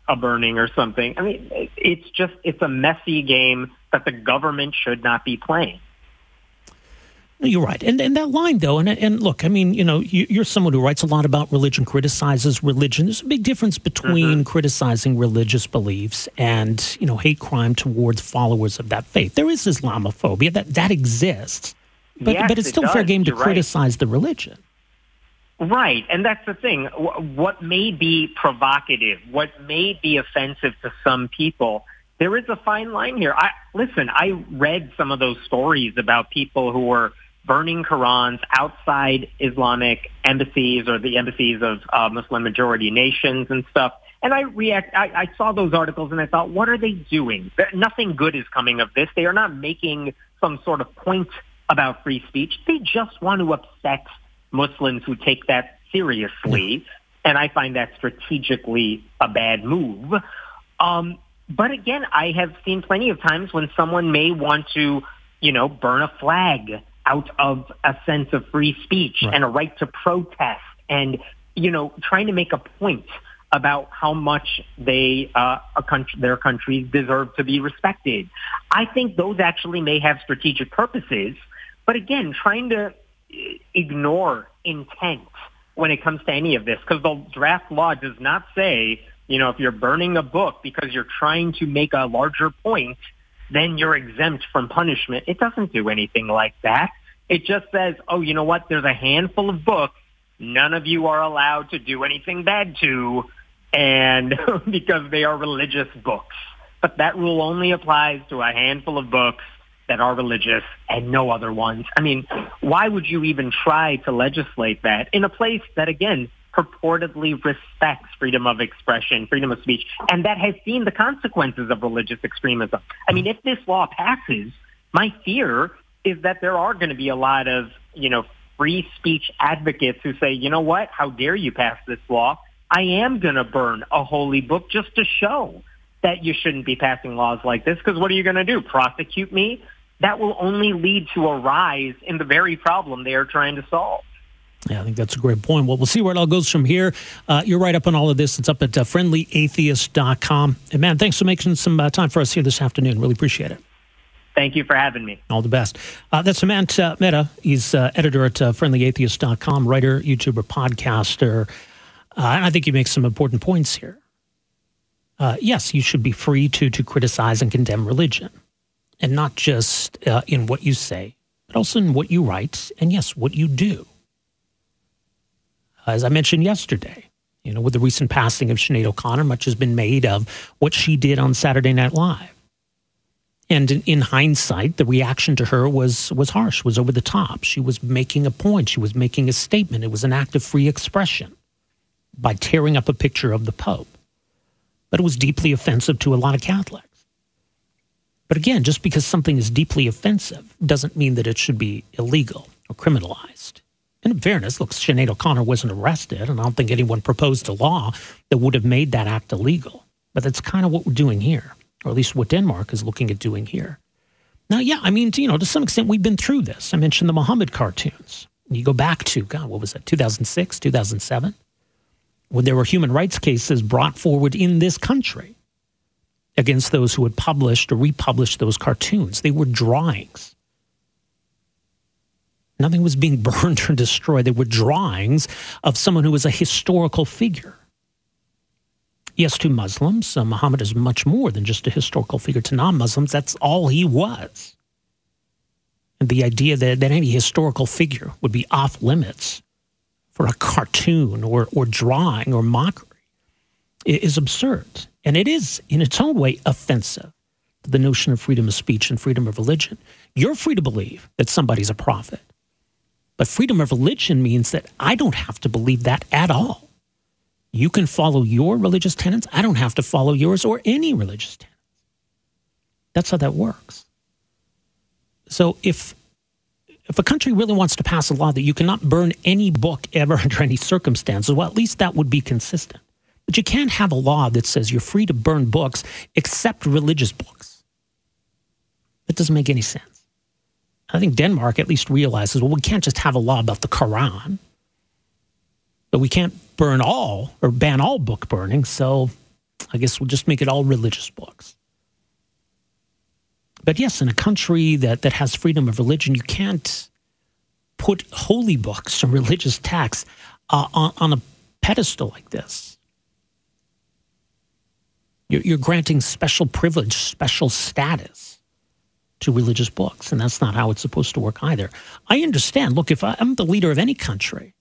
a burning or something. I mean, it's just it's a messy game that the government should not be playing. You're right, and and that line though, and and look, I mean, you know, you're someone who writes a lot about religion, criticizes religion. There's a big difference between mm-hmm. criticizing religious beliefs and you know hate crime towards followers of that faith. There is Islamophobia that that exists, but yes, but it's still it fair game to you're criticize right. the religion. Right, and that's the thing. What may be provocative, what may be offensive to some people there is a fine line here. I listen, I read some of those stories about people who were burning Qurans outside Islamic embassies or the embassies of uh, Muslim majority nations and stuff. And I react. I, I saw those articles and I thought, what are they doing? Nothing good is coming of this. They are not making some sort of point about free speech. They just want to upset Muslims who take that seriously. And I find that strategically a bad move. Um, but again, I have seen plenty of times when someone may want to, you know, burn a flag out of a sense of free speech right. and a right to protest and, you know, trying to make a point about how much they, uh, a country, their countries deserve to be respected. I think those actually may have strategic purposes. But again, trying to ignore intent when it comes to any of this because the draft law does not say, you know, if you're burning a book because you're trying to make a larger point, then you're exempt from punishment. It doesn't do anything like that. It just says, oh, you know what? There's a handful of books none of you are allowed to do anything bad to, and because they are religious books. But that rule only applies to a handful of books that are religious and no other ones. I mean, why would you even try to legislate that in a place that, again, purportedly respects freedom of expression, freedom of speech, and that has seen the consequences of religious extremism? I mean, if this law passes, my fear is that there are going to be a lot of, you know, free speech advocates who say, you know what, how dare you pass this law? I am going to burn a holy book just to show that you shouldn't be passing laws like this because what are you going to do? Prosecute me? that will only lead to a rise in the very problem they are trying to solve. Yeah, I think that's a great point. Well, we'll see where it all goes from here. Uh, you're right up on all of this. It's up at uh, friendlyatheist.com. Hemant, thanks for making some uh, time for us here this afternoon. Really appreciate it. Thank you for having me. All the best. Uh, that's Hemant uh, Mehta. He's uh, editor at uh, friendlyatheist.com, writer, YouTuber, podcaster. Uh, and I think he makes some important points here. Uh, yes, you should be free to, to criticize and condemn religion and not just uh, in what you say, but also in what you write and, yes, what you do. As I mentioned yesterday, you know, with the recent passing of Sinead O'Connor, much has been made of what she did on Saturday Night Live. And in, in, hindsight, the reaction to her was was harsh, was over the top. She was making a point. She was making a statement. It was an act of free expression by tearing up a picture of the Pope. But it was deeply offensive to a lot of Catholics. But again, just because something is deeply offensive doesn't mean that it should be illegal or criminalized. In fairness, look, Sinead O'Connor wasn't arrested, and I don't think anyone proposed a law that would have made that act illegal. But that's kind of what we're doing here, or at least what Denmark is looking at doing here. Now, yeah, I mean, you know, to some extent, we've been through this. I mentioned the Muhammad cartoons. You go back to, God, what was that, 2006, 2007? When there were human rights cases brought forward in this country against those who had published or republished those cartoons. They were drawings. Nothing was being burned or destroyed. They were drawings of someone who was a historical figure. Yes, to Muslims, uh, Muhammad is much more than just a historical figure. To non Muslims, that's all he was. And the idea that, that any historical figure would be off limits for a cartoon or, or drawing or mockery is absurd. And it is, in its own way, offensive to the notion of freedom of speech and freedom of religion. You're free to believe that somebody's a prophet. But freedom of religion means that I don't have to believe that at all. You can follow your religious tenets. I don't have to follow yours or any religious tenets. That's how that works. So if if a country really wants to pass a law that you cannot burn any book ever under any circumstances, well, at least that would be consistent. But you can't have a law that says you're free to burn books except religious books. That doesn't make any sense. I think Denmark at least realizes well, we can't just have a law about the Quran, but we can't burn all or ban all book burning. So I guess we'll just make it all religious books. But yes, in a country that, that has freedom of religion, you can't put holy books or religious texts uh, on, on a pedestal like this. You're, you're granting special privilege, special status to religious books, and that's not how it's supposed to work either. I understand. Look, if I'm the leader of any country,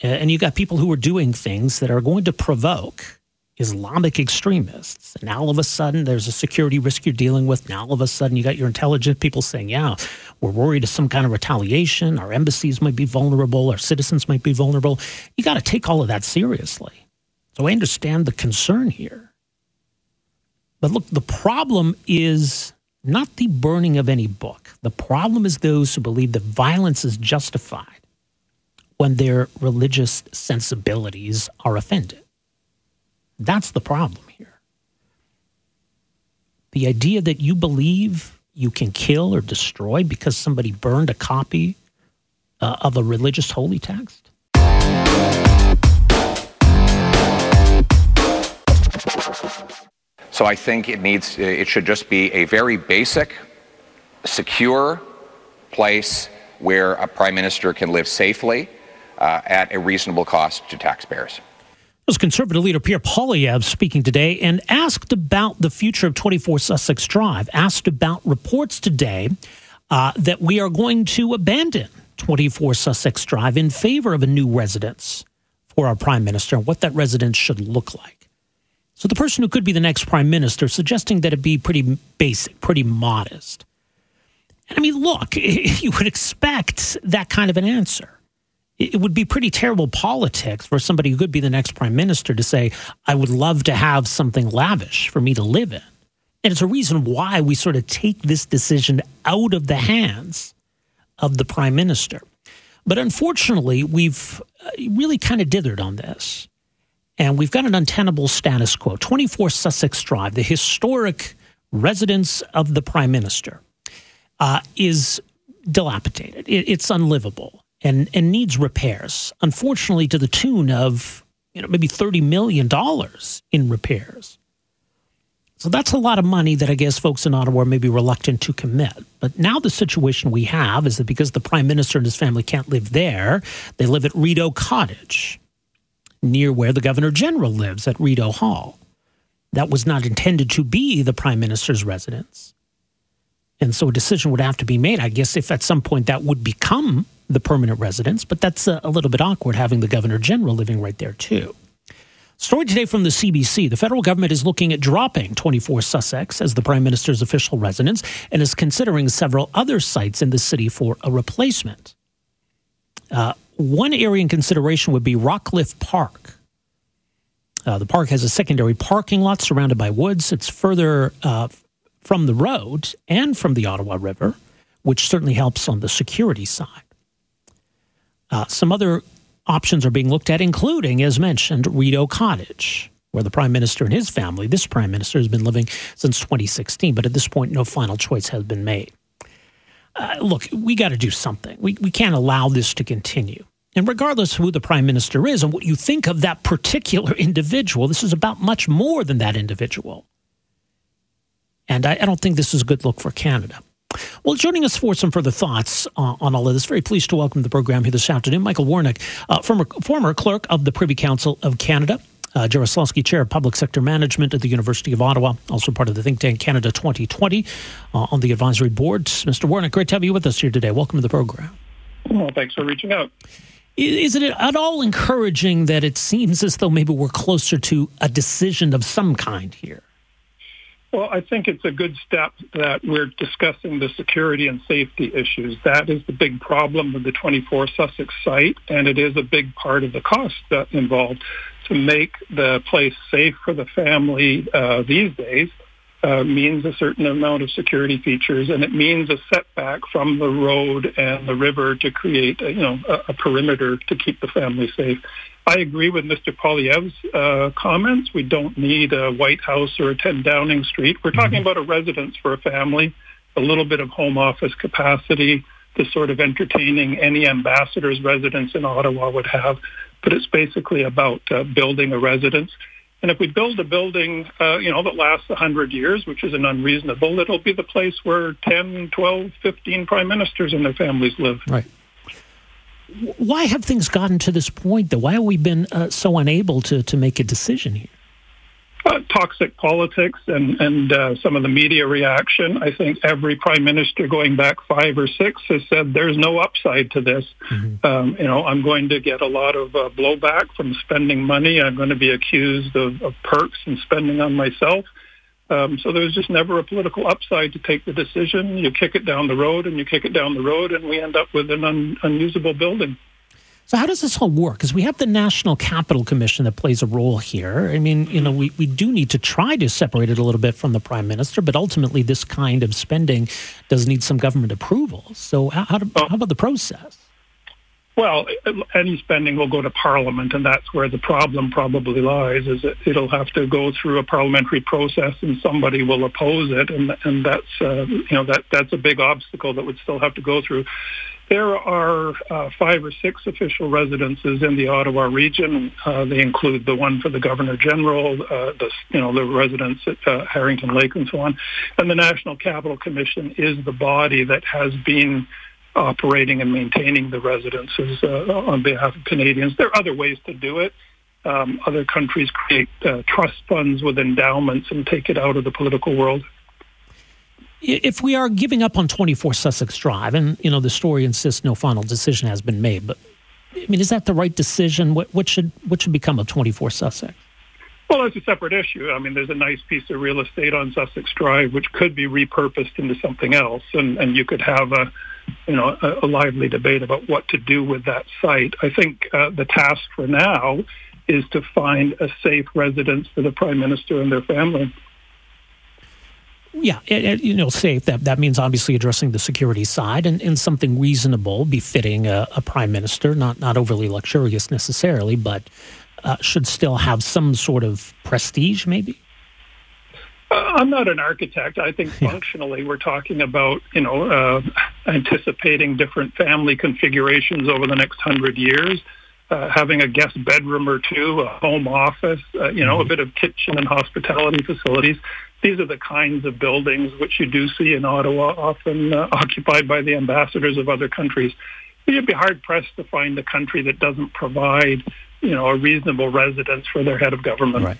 and you got people who are doing things that are going to provoke Islamic extremists. And now all of a sudden there's a security risk you're dealing with. Now all of a sudden you got your intelligence people saying, yeah, we're worried of some kind of retaliation. Our embassies might be vulnerable. Our citizens might be vulnerable. You got to take all of that seriously. So I understand the concern here. But look, the problem is not the burning of any book. The problem is those who believe that violence is justified when their religious sensibilities are offended. That's the problem here. The idea that you believe you can kill or destroy because somebody burned a copy uh, of a religious holy text So I think it needs, it should just be a very basic, secure place where a prime minister can live safely uh, at a reasonable cost to taxpayers. Was Conservative leader Pierre Poilievre speaking today and asked about the future of 24 Sussex Drive, asked about reports today uh, that we are going to abandon 24 Sussex Drive in favor of a new residence for our prime minister and what that residence should look like. So the person who could be the next prime minister suggesting that it be pretty basic, pretty modest. And I mean, look, you would expect that kind of an answer. It would be pretty terrible politics for somebody who could be the next prime minister to say, I would love to have something lavish for me to live in. And it's a reason why we sort of take this decision out of the hands of the prime minister. But unfortunately, we've uh, really kind of dithered on this. And we've got an untenable status quo. 24 Sussex Drive, the historic residence of the prime minister, uh, is dilapidated. it's unlivable and, and needs repairs, unfortunately, to the tune of you know, maybe $30 million in repairs. So that's a lot of money that I guess folks in Ottawa may be reluctant to commit. But now the situation we have is that because the prime minister and his family can't live there, they live at Rideau Cottage, near where the governor general lives at Rideau Hall. That was not intended to be the prime minister's residence. And so a decision would have to be made. I guess if at some point that would become the permanent residence, but that's a, a little bit awkward having the governor general living right there too. Story today from the CBC. The federal government is looking at dropping 24 Sussex as the prime minister's official residence and is considering several other sites in the city for a replacement. Uh, one area in consideration would be Rockcliffe Park. Uh, the park has a secondary parking lot surrounded by woods. It's further uh, from the road and from the Ottawa River, which certainly helps on the security side. Uh, some other options are being looked at, including, as mentioned, Rideau Cottage, where the Prime Minister and his family, this Prime Minister, has been living since 2016. But at this point, no final choice has been made. Uh, look, we got to do something. We, we can't allow this to continue. And regardless of who the prime minister is and what you think of that particular individual, this is about much more than that individual. And I, I don't think this is a good look for Canada. Well, joining us for some further thoughts uh, on all of this, very pleased to welcome to the program here this afternoon, Michael Wernick, uh, former, former clerk of the Privy Council of Canada. Uh, Jarislowsky Chair of Public Sector Management at the University of Ottawa, also part of the think tank Canada 2020 uh, on the advisory board. Mr. Wernick, great to have you with us here today. Welcome to the program. Well, thanks for reaching out. Is it at all encouraging that it seems as though maybe we're closer to a decision of some kind here? Well, I think it's a good step that we're discussing the security and safety issues. That is the big problem with the 24 Sussex site, and it is a big part of the cost that involved to make the place safe for the family uh, these days. Uh, means a certain amount of security features, and it means a setback from the road and the river to create, a, you know, a, a perimeter to keep the family safe. I agree with Mr. Poilievre's uh, comments. We don't need a White House or a 10 Downing Street. We're talking mm-hmm. about a residence for a family, a little bit of home office capacity, the sort of entertaining any ambassador's residence in Ottawa would have. But it's basically about uh, building a residence. And if we build a building, uh, you know, that lasts 100 years, which is an unreasonable, it'll be the place where 10, 12, 15 prime ministers and their families live. Right why have things gotten to this point, though? Why have we been uh, so unable to, to make a decision here? Uh, toxic politics and, and uh, some of the media reaction. I think every prime minister going back five or six has said there's no upside to this. Mm-hmm. Um, you know, I'm going to get a lot of uh, blowback from spending money. I'm going to be accused of, of perks and spending on myself. Um, so there's just never a political upside to take the decision. You kick it down the road and you kick it down the road, and we end up with an un- unusable building. So how does this all work? Because we have the National Capital Commission that plays a role here. I mean, you know, we, we do need to try to separate it a little bit from the prime minister, but ultimately, this kind of spending does need some government approval. So how, do, how about the process? Well, any spending will go to Parliament, and that's where the problem probably lies. Is that it'll have to go through a parliamentary process, and somebody will oppose it, and and that's uh, you know that that's a big obstacle that would still have to go through. There are uh, five or six official residences in the Ottawa region. Uh, they include the one for the Governor General, uh, the you know the residents at uh, Harrington Lake, and so on. And the National Capital Commission is the body that has been operating and maintaining the residences uh, on behalf of Canadians. There are other ways to do it. Um, other countries create uh, trust funds with endowments and take it out of the political world. If we are giving up on 24 Sussex Drive, and you know the story insists no final decision has been made, but I mean, is that the right decision? What, what should what should become of 24 Sussex? Well, that's a separate issue. I mean, there's a nice piece of real estate on Sussex Drive which could be repurposed into something else, and, and you could have a, you know, a, a lively debate about what to do with that site. I think uh, the task for now is to find a safe residence for the prime minister and their family. Yeah, it, it, you know, safe. That that means obviously addressing the security side and, and something reasonable, befitting a, a prime minister, not not overly luxurious necessarily, but uh, should still have some sort of prestige, maybe? Uh, I'm not an architect. I think functionally we're talking about, you know, uh, anticipating different family configurations over the next hundred years, uh, having a guest bedroom or two, a home office, uh, you know, mm-hmm. a bit of kitchen and hospitality facilities. These are the kinds of buildings which you do see in Ottawa, often uh, occupied by the ambassadors of other countries. You'd be hard pressed to find a country that doesn't provide you know, a reasonable residence for their head of government. Right.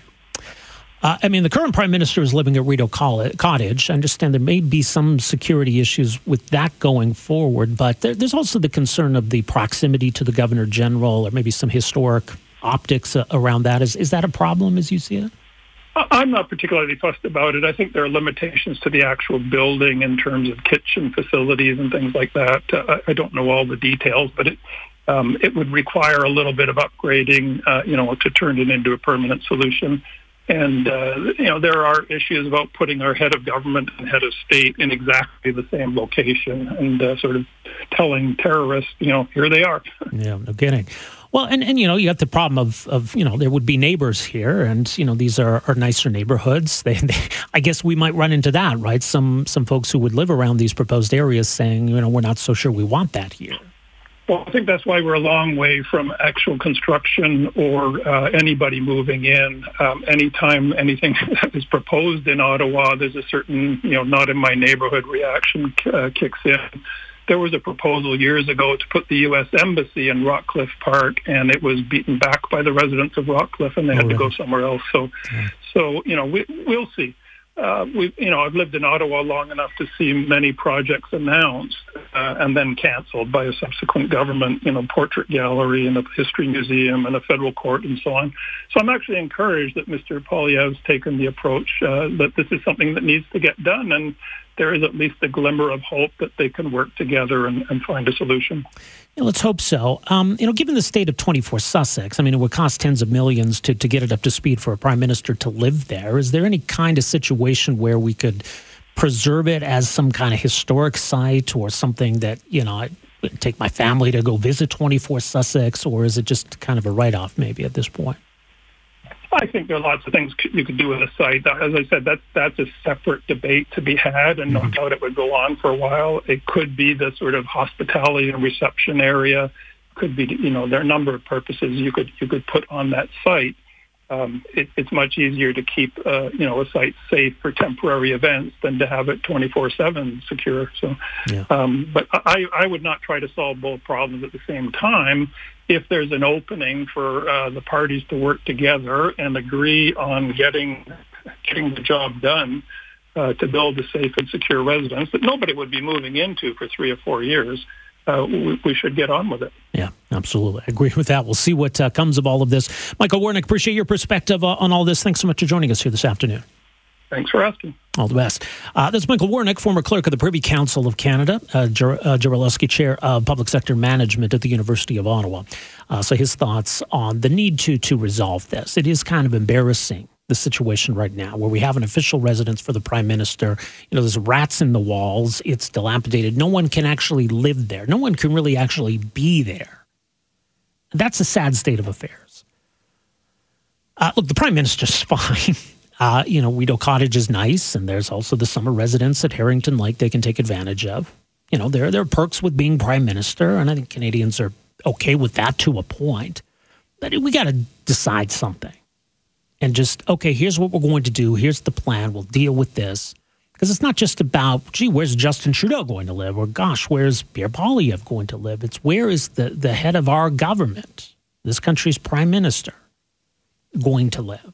Uh, I mean, the current prime minister is living at Rideau Cottage. I understand there may be some security issues with that going forward, but there, there's also the concern of the proximity to the governor general, or maybe some historic optics uh, around that. Is is that a problem as you see it? I'm not particularly fussed about it. I think there are limitations to the actual building in terms of kitchen facilities and things like that. Uh, I don't know all the details, but it um, it would require a little bit of upgrading, uh, you know, to turn it into a permanent solution. And, uh, you know, there are issues about putting our head of government and head of state in exactly the same location and uh, sort of telling terrorists, you know, here they are. Yeah, no kidding. Well, and, and you know, you got the problem of, of you know, there would be neighbors here, and you know, these are, are nicer neighborhoods. They, they, I guess we might run into that, right? Some some folks who would live around these proposed areas saying, you know, we're not so sure we want that here. Well, I think that's why we're a long way from actual construction or uh, anybody moving in. Um, anytime anything is proposed in Ottawa, there's a certain, you know, not in my neighborhood reaction uh, kicks in. There was a proposal years ago to put the U.S. Embassy in Rockcliffe Park, and it was beaten back by the residents of Rockcliffe, and they had oh, to go somewhere else. So, yeah. so you know, we, we'll see uh, we, you know, I've lived in Ottawa long enough to see many projects announced uh, and then canceled by a subsequent government, you know, portrait gallery and a history museum and a federal court and so on. So I'm actually encouraged that Mr. Poilievre's taken the approach uh, that this is something that needs to get done. And there is at least a glimmer of hope that they can work together and, and find a solution. Yeah, let's hope so. Um, you know, given the state of 24 Sussex, I mean, it would cost tens of millions to, to get it up to speed for a prime minister to live there. Is there any kind of situation where we could preserve it as some kind of historic site or something that, you know, I take my family to go visit 24 Sussex, or is it just kind of a write off maybe at this point? I think there are lots of things you could do with a site. As I said, that's that's a separate debate to be had, and no mm-hmm. doubt it would go on for a while. It could be the sort of hospitality and reception area. Could be, you know, there are a number of purposes you could you could put on that site um, it, it's much easier to keep uh, you know a site safe for temporary events than to have it 24/7 secure. So, yeah. um, but I, I would not try to solve both problems at the same time. If there's an opening for uh, the parties to work together and agree on getting getting the job done uh, to build a safe and secure residence that nobody would be moving into for three or four years, uh, we, we, should get on with it. Yeah, absolutely. I agree with that. We'll see what uh, comes of all of this. Michael Wernick, appreciate your perspective uh, on all this. Thanks so much for joining us here this afternoon. Thanks for asking. All the best. Uh, that's Michael Wernick, former clerk of the Privy Council of Canada, uh, uh Chair of Public Sector Management at the University of Ottawa. Uh, so his thoughts on the need to to resolve this. It is kind of embarrassing the situation right now where we have an official residence for the prime minister. You know, there's rats in the walls. It's dilapidated. No one can actually live there. No one can really actually be there. That's a sad state of affairs. Uh, look, the prime minister's fine. Uh, you know, Rideau Cottage is nice, and there's also the summer residence at Harrington Lake they can take advantage of. You know, there, there are perks with being prime minister, and I think Canadians are okay with that to a point. But we got to decide something and just, okay, here's what we're going to do. Here's the plan. We'll deal with this. Because it's not just about, gee, where's Justin Trudeau going to live? Or gosh, where's Pierre Poilievre going to live? It's where is the, the head of our government, this country's prime minister, going to live?